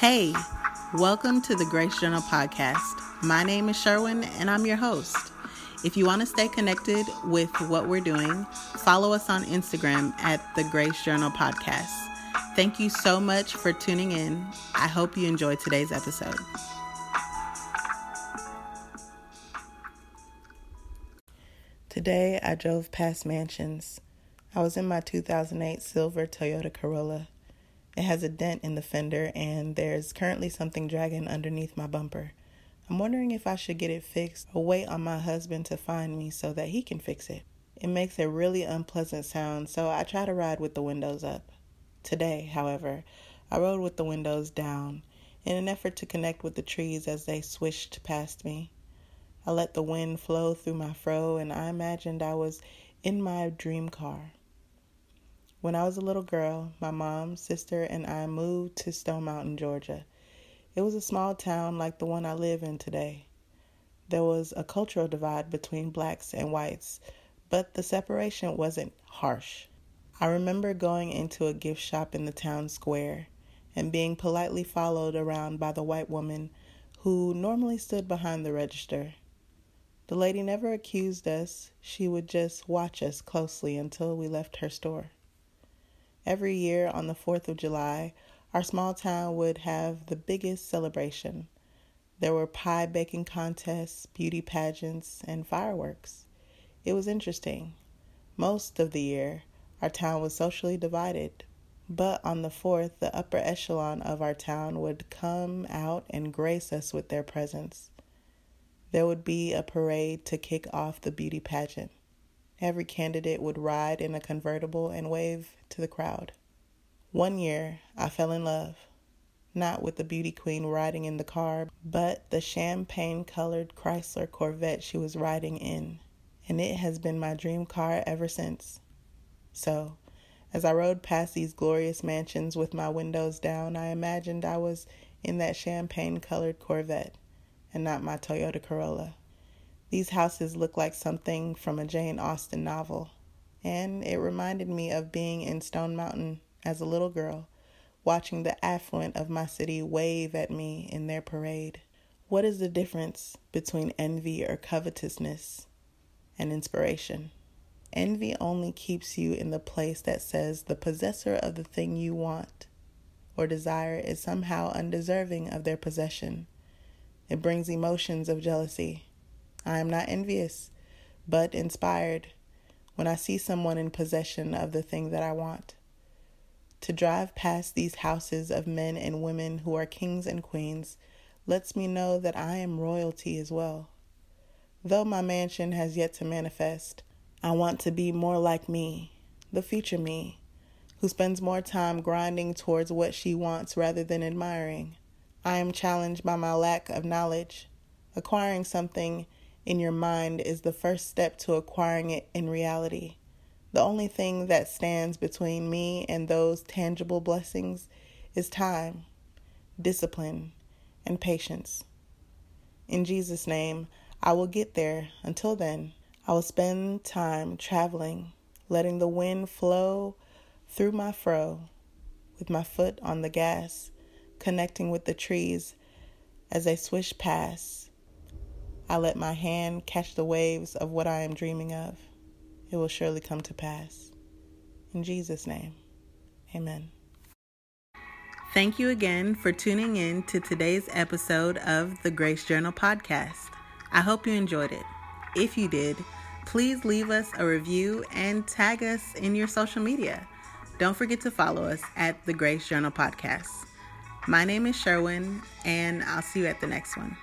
Hey, welcome to the Grace Journal podcast. My name is Sherwin and I'm your host. If you want to stay connected with what we're doing, follow us on Instagram at the Grace Journal podcast. Thank you so much for tuning in. I hope you enjoyed today's episode. Today I drove past mansions. I was in my 2008 silver Toyota Corolla. It has a dent in the fender, and there's currently something dragging underneath my bumper. I'm wondering if I should get it fixed or wait on my husband to find me so that he can fix it. It makes a really unpleasant sound, so I try to ride with the windows up. Today, however, I rode with the windows down in an effort to connect with the trees as they swished past me. I let the wind flow through my fro, and I imagined I was in my dream car. When I was a little girl, my mom, sister, and I moved to Stone Mountain, Georgia. It was a small town like the one I live in today. There was a cultural divide between blacks and whites, but the separation wasn't harsh. I remember going into a gift shop in the town square and being politely followed around by the white woman who normally stood behind the register. The lady never accused us, she would just watch us closely until we left her store. Every year on the 4th of July, our small town would have the biggest celebration. There were pie baking contests, beauty pageants, and fireworks. It was interesting. Most of the year, our town was socially divided, but on the 4th, the upper echelon of our town would come out and grace us with their presence. There would be a parade to kick off the beauty pageant. Every candidate would ride in a convertible and wave to the crowd. One year, I fell in love, not with the beauty queen riding in the car, but the champagne colored Chrysler Corvette she was riding in, and it has been my dream car ever since. So, as I rode past these glorious mansions with my windows down, I imagined I was in that champagne colored Corvette and not my Toyota Corolla. These houses look like something from a Jane Austen novel, and it reminded me of being in Stone Mountain as a little girl, watching the affluent of my city wave at me in their parade. What is the difference between envy or covetousness and inspiration? Envy only keeps you in the place that says the possessor of the thing you want or desire is somehow undeserving of their possession. It brings emotions of jealousy, I am not envious, but inspired when I see someone in possession of the thing that I want. To drive past these houses of men and women who are kings and queens lets me know that I am royalty as well. Though my mansion has yet to manifest, I want to be more like me, the future me, who spends more time grinding towards what she wants rather than admiring. I am challenged by my lack of knowledge. Acquiring something in your mind is the first step to acquiring it in reality. The only thing that stands between me and those tangible blessings is time, discipline, and patience. In Jesus' name, I will get there. Until then, I will spend time traveling, letting the wind flow through my fro, with my foot on the gas, connecting with the trees as they swish past I let my hand catch the waves of what I am dreaming of. It will surely come to pass. In Jesus' name, amen. Thank you again for tuning in to today's episode of the Grace Journal podcast. I hope you enjoyed it. If you did, please leave us a review and tag us in your social media. Don't forget to follow us at the Grace Journal podcast. My name is Sherwin, and I'll see you at the next one.